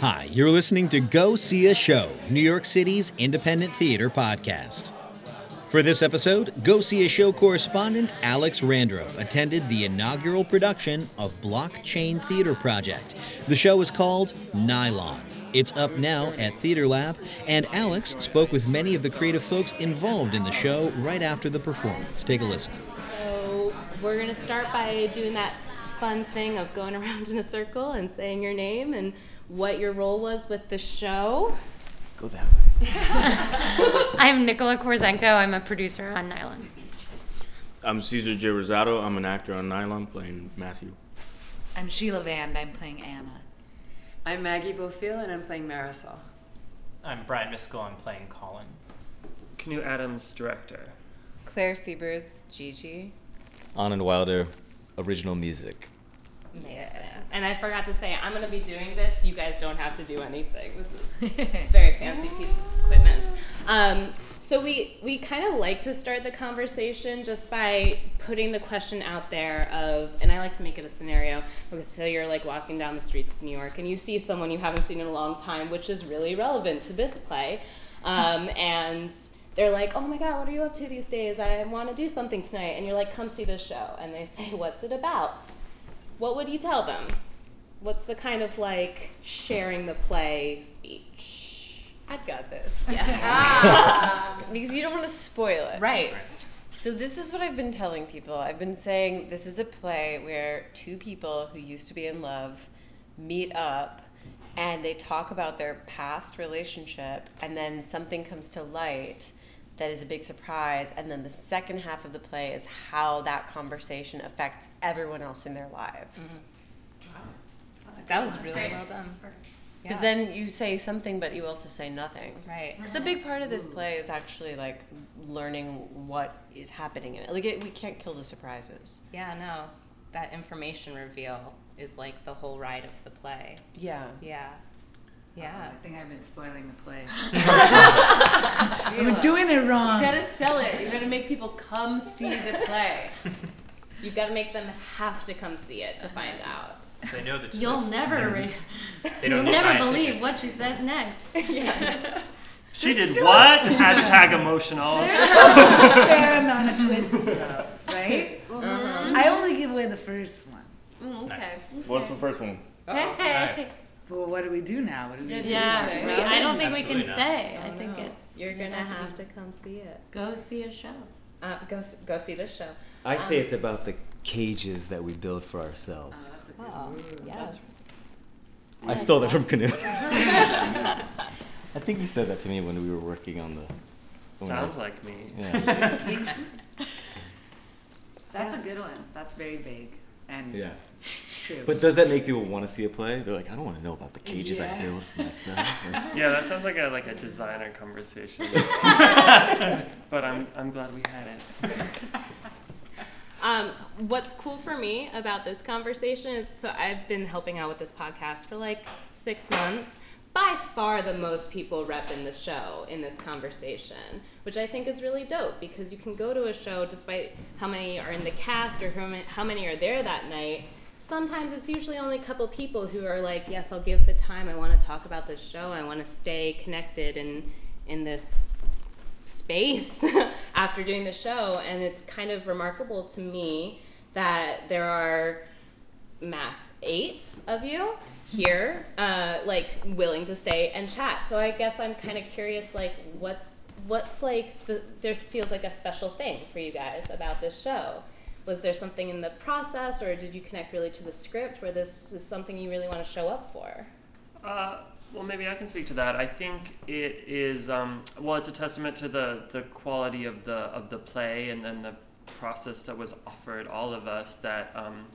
Hi, you're listening to Go See a Show, New York City's independent theater podcast. For this episode, Go See a Show correspondent Alex Randro attended the inaugural production of Blockchain Theater Project. The show is called Nylon. It's up now at Theater Lab, and Alex spoke with many of the creative folks involved in the show right after the performance. Take a listen. So we're going to start by doing that fun thing of going around in a circle and saying your name and what your role was with the show. Go that way. I'm Nicola Korzenko. I'm a producer on Nylon. I'm Cesar J. Rosado. I'm an actor on Nylon playing Matthew. I'm Sheila Vand. I'm playing Anna. I'm Maggie Bofill and I'm playing Marisol. I'm Brian Miskell. I'm playing Colin. Knud Adams, director. Claire Siebers, Gigi. Anand Wilder, original music. Amazing. And I forgot to say, I'm going to be doing this. You guys don't have to do anything. This is a very fancy piece of equipment. Um, so we we kind of like to start the conversation just by putting the question out there of, and I like to make it a scenario because so you're like walking down the streets of New York and you see someone you haven't seen in a long time, which is really relevant to this play, um, and they're like, oh my god, what are you up to these days? I want to do something tonight, and you're like, come see this show, and they say, what's it about? What would you tell them? What's the kind of like sharing the play speech? I've got this. Yes. Ah. because you don't want to spoil it. Right. So this is what I've been telling people. I've been saying this is a play where two people who used to be in love meet up and they talk about their past relationship and then something comes to light that is a big surprise and then the second half of the play is how that conversation affects everyone else in their lives. Mm-hmm. Wow. That was really well done. Because then you say something, but you also say nothing. Right. Because a big part of this play is actually like learning what is happening in it. Like it, we can't kill the surprises. Yeah, no. That information reveal is like the whole ride of the play. Yeah. Yeah. Yeah. I think I've been spoiling the play. You're doing it wrong. You gotta sell it. You gotta make people come see the play. You've got to make them have to come see it to find out. They know the twists. You'll never, re- They you'll never believe take what she says next. She did what? Hashtag emotional. fair amount of twists, though, right? I only give away the first one. Mm, okay. Nice. What's the first one? Alright. Well, what do we do now? What do we do? Yeah, see, I don't think we can not. say. I think it's You're going to have to have to come see it. go see a show. Uh, go, go see this show. I say it's about the cages that we build for ourselves. Oh, yes. I stole that from Knud. I think you said that to me when we were working on the. when I Sounds was- like me. Yeah. That's a good one. That's very vague and yeah. true. But does that make people want to see a play? They're like, I don't want to know about the cages I Yeah. build for myself. or- Yeah, that sounds like a like a designer conversation. but I'm I'm glad we had it. Um, what's cool for me about this conversation is so I've been helping out with this podcast for like six months. By far, the most people rep in the show in this conversation, which I think is really dope because you can go to a show despite how many are in the cast or how many, are there that night. Sometimes it's usually only a couple people who are like, "Yes, I'll give the time. I want to talk about this show. I want to stay connected in in this space after doing the show and it's kind of remarkable to me that there are math eight of you here uh, like willing to stay and chat so i guess i'm kind of curious like what's what's like the, there feels like a special thing for you guys about this show was there something in the process or did you connect really to the script where this is something you really want to show up for Uh, well, maybe I can speak to that. I think it is um, well. It's a testament to the the quality of the of the play and then the process that was offered all of us that um,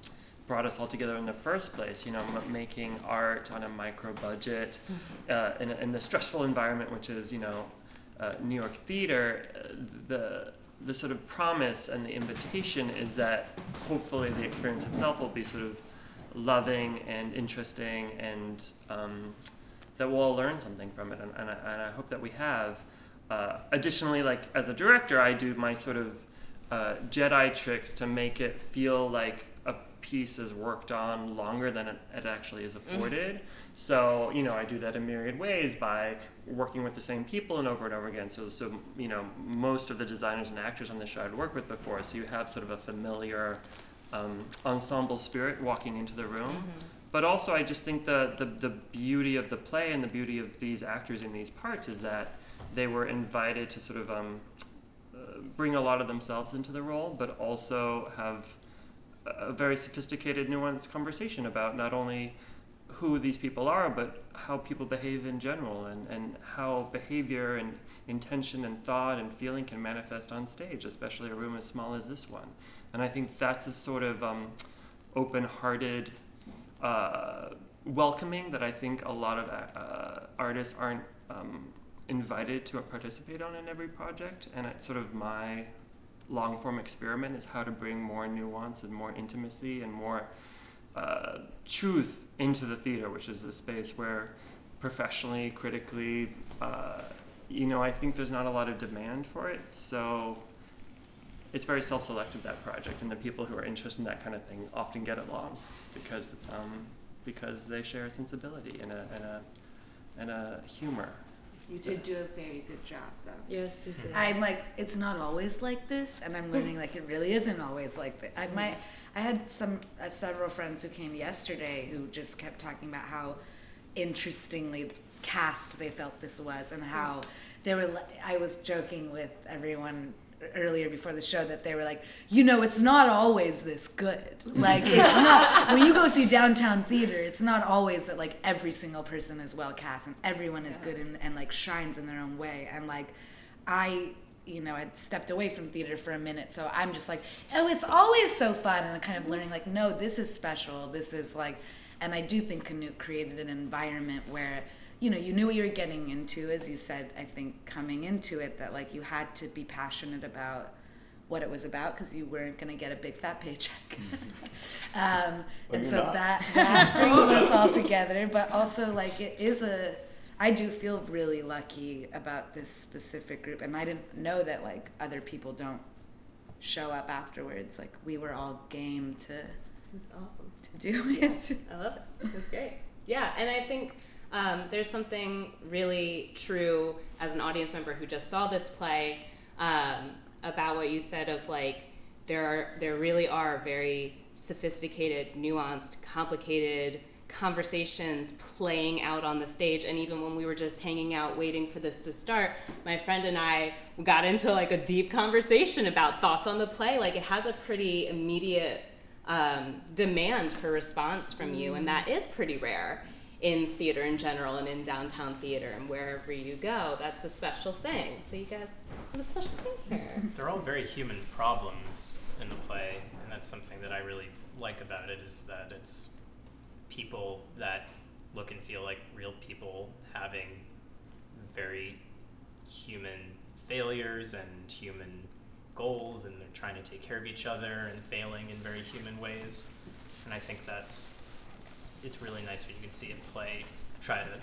brought us all together in the first place. You know, m- making art on a micro budget uh, in, in the stressful environment, which is you know uh, New York theater. Uh, the the sort of promise and the invitation is that hopefully the experience itself will be sort of loving and interesting and um, that we'll all learn something from it and, and, I, and I hope that we have uh, additionally like as a director I do my sort of uh, Jedi tricks to make it feel like piece is worked on longer than it, it actually is afforded. So, you know, I do that in myriad ways by working with the same people and over and over again. So, so you know, most of the designers and actors on the show I'd worked with before, so you have sort of a familiar um, ensemble spirit walking into the room. But also, I just think the, the, the beauty of the play and the beauty of these actors in these parts is that they were invited to sort of um, uh, bring a lot of themselves into the role, but also have a very sophisticated, nuanced conversation about not only who these people are, but how people behave in general and, and how behavior and intention and thought and feeling can manifest on stage, especially a room as small as this one. And I think that's a sort of um, open hearted uh, welcoming that I think a lot of uh, artists aren't um, invited to participate on in every project. And it's sort of my long form experiment is how to bring more nuance and more intimacy and more uh, truth into the theater, which is a space where professionally, critically, uh, you know, I think there's not a lot of demand for it. So it's very self-selective that project, and the people who are interested in that kind of thing often get along because um, because they share a sensibility and a and a and a humor. You did do a very good job, though. Yes, you did. I'm like, it's not always like this, and I'm learning like it really isn't always like that. I might, I had some uh, several friends who came yesterday who just kept talking about how interestingly cast they felt this was, and how they were. li- I was joking with everyone earlier before the show that they were like, you know, it's not always this good. Like it's not when you go see downtown theater, it's not always that like every single person is well cast and everyone is good and, and like shines in their own way. And like I you know, had stepped away from theater for a minute, so I'm just like, oh, it's always so fun, and kind of learning like, no, this is special. This is like, and I do think Knud created an environment where, you know, you knew what you were getting into, as you said. I think coming into it, that like you had to be passionate about what it was about because you weren't going to get a big fat paycheck. um, Well, and so not. that that brings us all together. But also, like, it is a. I do feel really lucky about this specific group, and I didn't know that like other people don't show up afterwards. Like we were all game to That's awesome. to do it. I love it. That's great. Yeah, and I think um, there's something really true as an audience member who just saw this play um, about what you said of like there are there really are very sophisticated, nuanced, complicated conversations playing out on the stage. And even when we were just hanging out waiting for this to start my friend and i got into like a deep conversation about thoughts on the play. Like it has a pretty immediate um, demand for response from you, and that is pretty rare in theater in general and in downtown theater and wherever you go. That's a special thing. So you guys have a special thing here. They're all very human problems in the play, and that's something that I really like about it is that it's people that look and feel like real people having very human failures and human goals, and they're trying to take care of each other and failing in very human ways. And I think that's it's really nice when you can see a play try to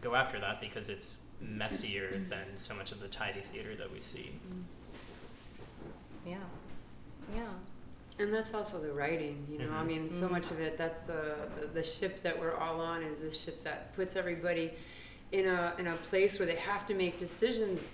go after that because it's messier than so much of the tidy theater that we see. Yeah. Yeah. And that's also the writing, you know. I Mhm. mean, so much of it. That's the, the the ship that we're all on is this ship that puts everybody in a in a place where they have to make decisions,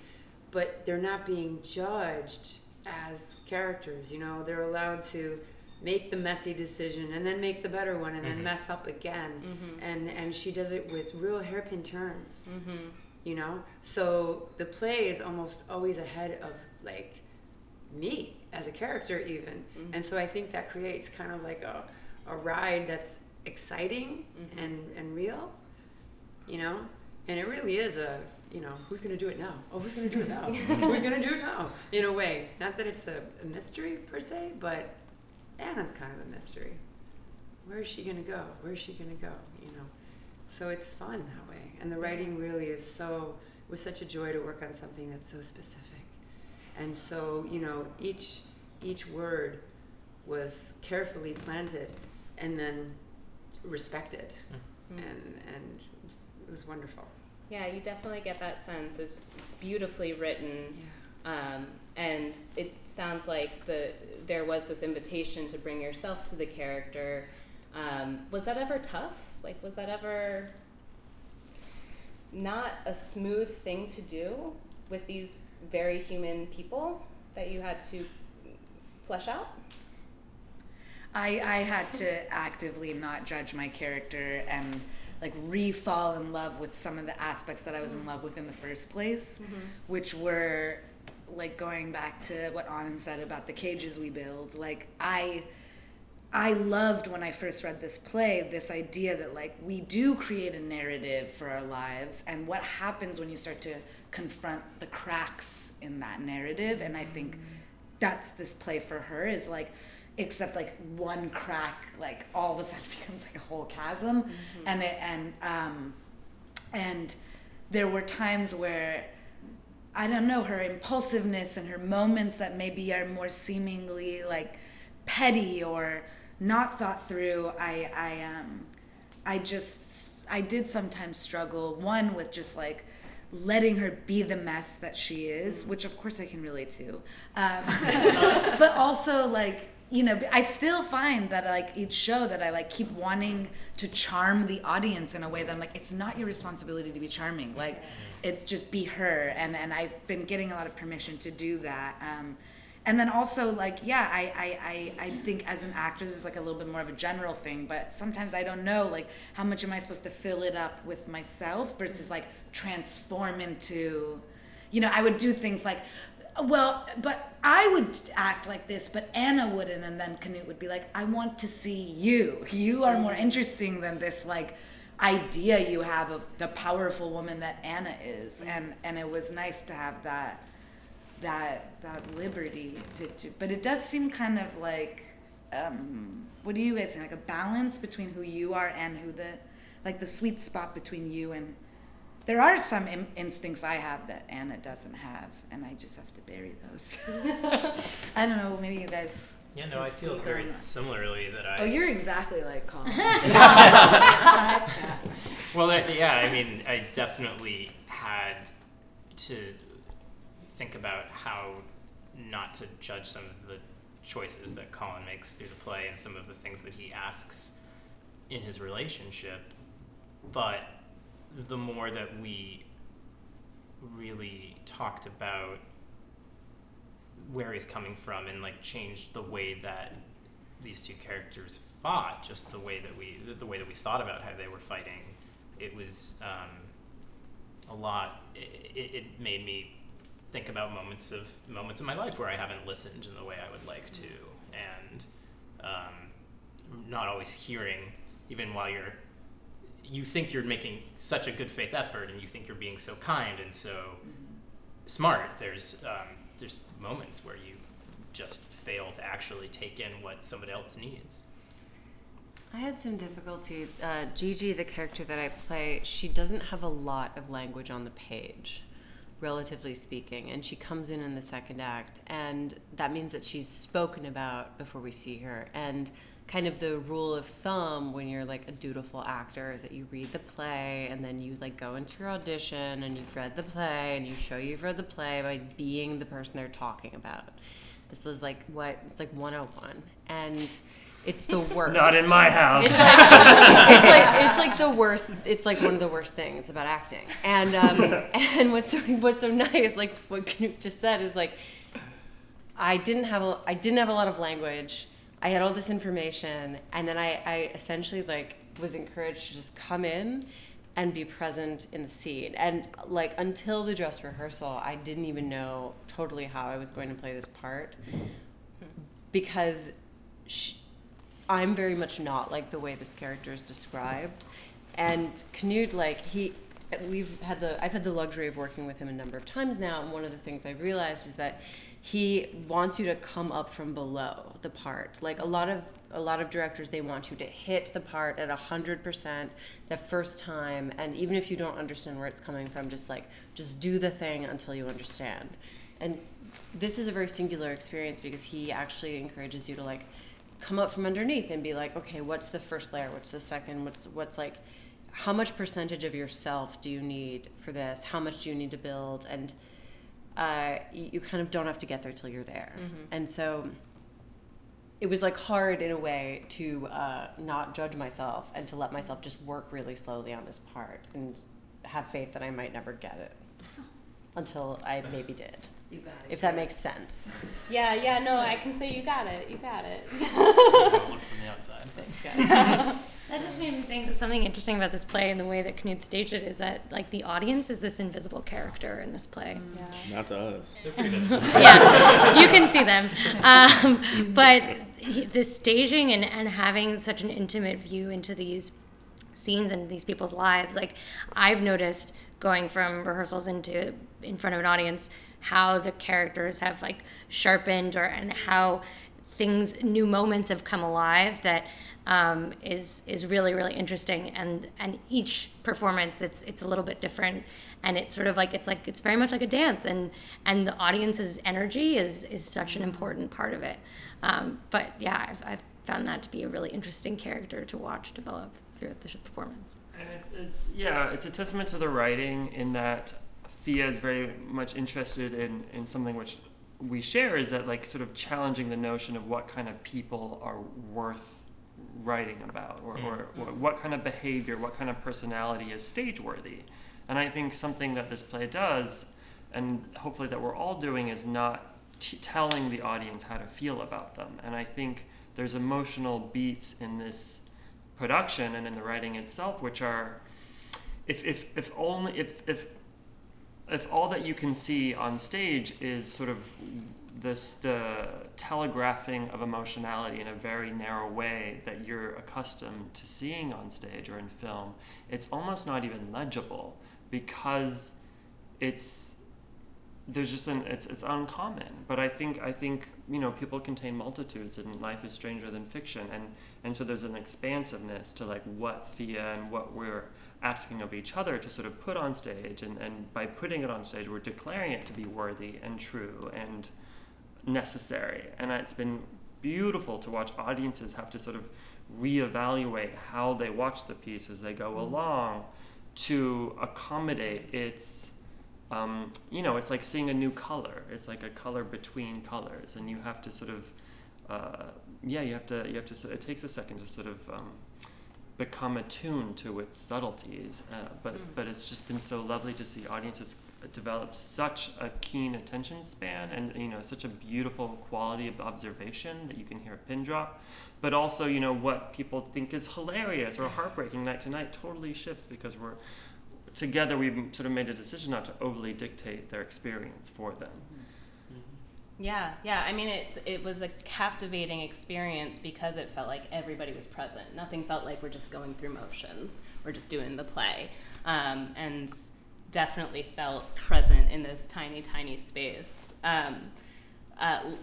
but they're not being judged as characters. You know, they're allowed to make the messy decision and then make the better one and then Mhm. mess up again. Mhm. And and she does it with real hairpin turns Mm-hmm. you know so the play is almost always ahead of like me as a character even Mhm. and so i think that creates kind of like a, a ride that's exciting Mhm. and and real you know and it really is a you know who's going to do it now oh who's going to do it now who's going to do it now in a way not that it's a, a mystery per se but anna's kind of a mystery. Where is she going to go? Where is she going to go? You know? So it's fun that way. And the writing really is so it was such a joy to work on something that's so specific. And so you know each each word was carefully planted and then respected. Mm. and and it was, it was wonderful. Yeah, you definitely get that sense. It's beautifully written. yeah. Um, and it sounds like the there was this invitation to bring yourself to the character. Um, was that ever tough? Like, was that ever not a smooth thing to do with these very human people that you had to flesh out? I, I had to actively not judge my character and like re-fall in love with some of the aspects that I was in love with in the first place, which were like going back to what Anand said about the cages we build. Like I I loved when I first read this play this idea that like we do create a narrative for our lives and what happens when you start to confront the cracks in that narrative and I think that's this play for her is like except like one crack like all of a sudden becomes like a whole chasm and it and um and there were times where I don't know her impulsiveness and her moments that maybe are more seemingly like petty or not thought through. I I um I just I did sometimes struggle one with just like letting her be the mess that she is, which of course I can relate to, um, but also like you know I still find that like each show that I like keep wanting to charm the audience in a way that I'm like it's not your responsibility to be charming like it's just be her and and I've been getting a lot of permission to do that. Um, and then also like yeah I, I, I, I think as an actress it's like a little bit more of a general thing but sometimes i don't know like how much am i supposed to fill it up with myself versus like transform into you know i would do things like well but i would act like this but anna wouldn't and then Knud would be like i want to see you you are more interesting than this like idea you have of the powerful woman that anna is and and it was nice to have that that that liberty to, to but it does seem kind of like um what do you guys think like a balance between who you are and who the like the sweet spot between you and there are some Im- instincts I have that Anna doesn't have, and I just have to bury those. I don't know. Maybe you guys. Yeah, no, I feel very similarly that I. Oh, you're exactly like Colin. Well, that, yeah, I mean, I definitely had to think about how not to judge some of the choices that Colin makes through the play and some of the things that he asks in his relationship. But the more that we really talked about where he's coming from and like changed the way that these two characters fought, just the way that we the way that we thought about how they were fighting, it was um, a lot. It, it, made me think about moments of moments in my life where I haven't listened in the way I would like to, and um, not always hearing, even while you're you think you're making such a good faith effort and you think you're being so kind and so smart. There's um, there's moments where you just fail to actually take in what somebody else needs. I had some difficulty. Uh, Gigi, the character that I play, she doesn't have a lot of language on the page, relatively speaking, and she comes in in the second act, and that means that she's spoken about before we see her. And kind of the rule of thumb when you're like a dutiful actor is that you read the play and then you like go into your audition and you've read the play and you show you've read the play by being the person they're talking about. This is like what it's like 101, and it's the worst. Not in my house. It's like, it's like it's like the worst. It's like one of the worst things about acting. And um, and what's so, what's so nice, like what Knud just said, is like I didn't have a I didn't have a lot of language. I had all this information, and then I, I essentially like was encouraged to just come in and be present in the scene. And like until the dress rehearsal, I didn't even know totally how I was going to play this part because sh I'm very much not like the way this character is described. And Knud, like he, we've had the I've had the luxury of working with him a number of times now, and one of the things I've realized is that he wants you to come up from below the part. Like a lot of a lot of directors, they want you to hit the part at hundred percent the first time, and even if you don't understand where it's coming from, just like just do the thing until you understand. And this is a very singular experience because he actually encourages you to like come up from underneath and be like, okay, what's the first layer? What's the second? What's what's like how much percentage of yourself do you need for this? How much do you need to build? And uh, you, you kind of don't have to get there till you're there. And so it was like hard in a way to uh, not judge myself and to let myself just work really slowly on this part and have faith that I might never get it until I maybe did. You got it. If that makes sense. Yeah, yeah, no, I can say you got it. You got it. Look from the outside. Thanks, guys. That just made me think that something interesting about this play and the way that Knud staged it is that like the audience is this invisible character in this play. Not to us. They're pretty visible. yeah, you can see them. Um, but he- the staging and, and having such an intimate view into these scenes and these people's lives, like I've noticed going from rehearsals into in front of an audience, how the characters have like sharpened or and how things, new moments have come alive that um, is is really really interesting. And and each performance, it's it's a little bit different, and it's sort of like it's like it's very much like a dance, and and the audience's energy is is such an important part of it. Um, but yeah, I've, I've found that to be a really interesting character to watch develop throughout the performance. And it's, it's yeah, it's a testament to the writing in that Thea is very much interested in, in something which we share is that like sort of challenging the notion of what kind of people are worth writing about or, or, mm, or mm. what kind of behavior, what kind of personality is stage worthy. And I think something that this play does, and hopefully that we're all doing, is not t- telling the audience how to feel about them. And I think there's emotional beats in this production and in the writing itself, which are, if if if only if if if all that you can see on stage is sort of this the telegraphing of emotionality in a very narrow way that you're accustomed to seeing on stage or in film, it's almost not even legible because it's there's just an it's it's uncommon. But i think i think you know people contain multitudes and life is stranger than fiction. And and so there's an expansiveness to like what thea and what we're asking of each other to sort of put on stage. And and by putting it on stage we're declaring it to be worthy and true. And necessary and it's been beautiful to watch audiences have to sort of reevaluate how they watch the piece as they go along to accommodate its um, you know, it's like seeing a new color. It's like a color between colors, and you have to sort of, uh, yeah, you have to, you have to. It takes a second to sort of um, become attuned to its subtleties. Uh, but but it's just been so lovely to see audiences develop such a keen attention span, and you know, such a beautiful quality of observation that you can hear a pin drop. But also, you know, what people think is hilarious or heartbreaking night to night totally shifts because we're together we've sort of made a decision not to overly dictate their experience for them. Yeah, yeah. I mean, it's it was a captivating experience because it felt like everybody was present. Nothing felt like we're just going through motions. We're just doing the play, um, and definitely felt present in this tiny, tiny space. Um, uh,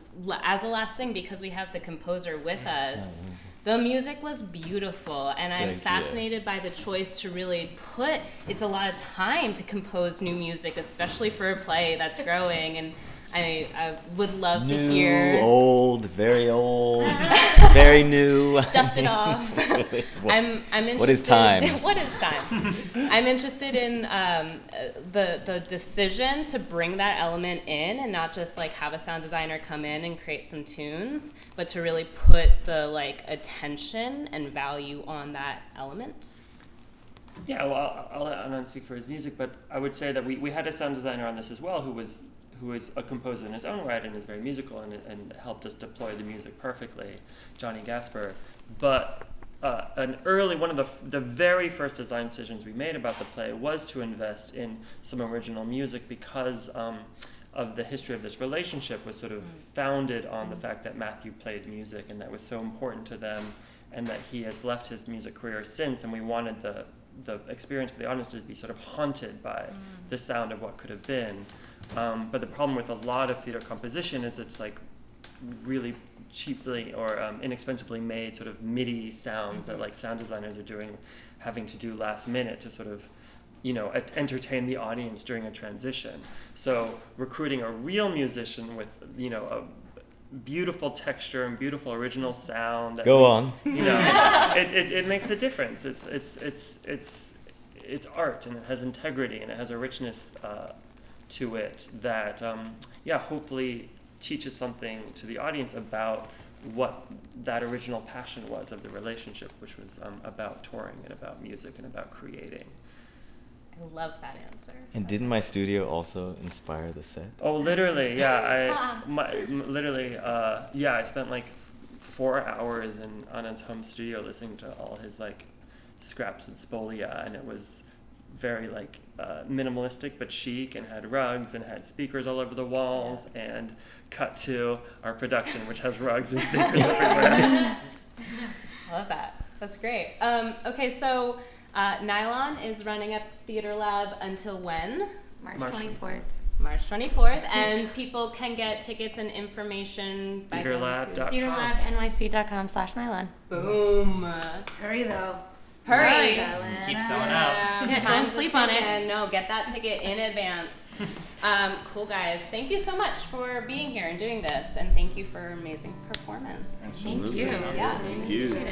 as a last thing, because we have the composer with us, the music was beautiful, and I'm Thank you. fascinated by the choice to really put. It's a lot of time to compose new music, especially for a play that's growing, and I, I would love to hear. old, very old, very new. Dust it off. What- I'm, I'm interested. what is time? what is time? I'm interested in um, uh, the the decision to bring that element in and not just like have a sound designer come in and create some tunes, but to really put the like attention and value on that element. Yeah, well, I'll, I'll let Anand speak for his music, but I would say that we, we had a sound designer on this as well who was who is a composer in his own right and is very musical and, and helped us deploy the music perfectly, Johnny Gasper. But uh, an early one of the, f- the very first design decisions we made about the play was to invest in some original music because um, of the history of this relationship was sort of founded on the fact that Matthew played music and that was so important to them and that he has left his music career since and we wanted the the experience for the audience to be sort of haunted by the sound of what could have been. Um, but the problem with a lot of theater composition is it's like really cheaply or um, inexpensively made sort of MIDI sounds that like sound designers are doing, having to do last minute to sort of, you know, at- entertain the audience during a transition. So recruiting a real musician with, you know, a beautiful texture and beautiful original sound. That Go we- on. You know, it, it, it makes a difference. It's it's it's it's it's art and it has integrity and it has a richness uh, to it that, um, yeah, hopefully teaches something to the audience about what that original passion was of the relationship, which was um, about touring and about music and about creating. I love that answer. And didn't my studio also inspire the set? Oh, literally, yeah. I my, literally, uh, yeah. I spent like four hours in Anand's home studio listening to all his like scraps and spolia, and it was very like uh, minimalistic but chic, and had rugs and had speakers all over the walls, and cut to our production, which has rugs and speakers everywhere. I love that. That's great. Um, okay, so uh, Nylon is running at Theater Lab until when? March March 24th. March 24th, and people can get tickets and information by going to Theaterlab.com. TheaterLabNYC.com slash nylon. Boom. Hurry though. Hurry. Keep selling out. Yeah, Don't sleep on it. ticking. No, get that ticket in advance. Um, cool guys, thank you so much for being here and doing this, and thank you for amazing performance. Thank you. Yeah. Thank you.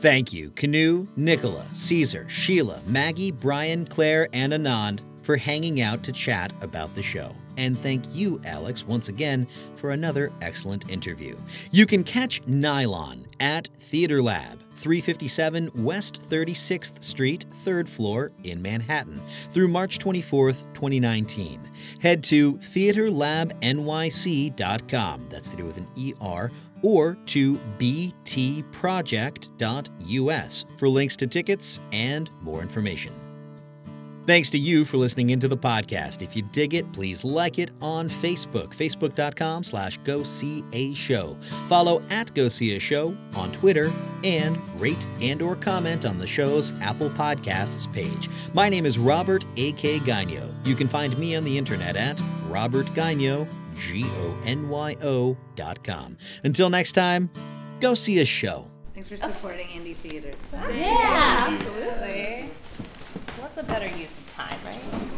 Thank you, Knud, Nicola, Cesar, Sheila, Maggie, Brian, Claire, and Anand for hanging out to chat about the show. And thank you, Alex, once again for another excellent interview. You can catch Nylon at Theater Lab, 357 West 36th Street, 3rd floor in Manhattan, through March 24th, 2019. Head to theaterlabnyc.com, that's to do with an ER, or to btproject.us for links to tickets and more information. Thanks to you for listening into the podcast. If you dig it, please like it on Facebook, facebook.com slash go see a show. Follow at go see a show on Twitter and rate and or comment on the show's Apple Podcasts page. My name is Robert A.K. Gonyo. You can find me on the internet at Robert Gonyo, G-O-N-Y-O dot com. Until next time, go see a show. Thanks for supporting indie theater. Yeah, absolutely. What's a better use of time, right?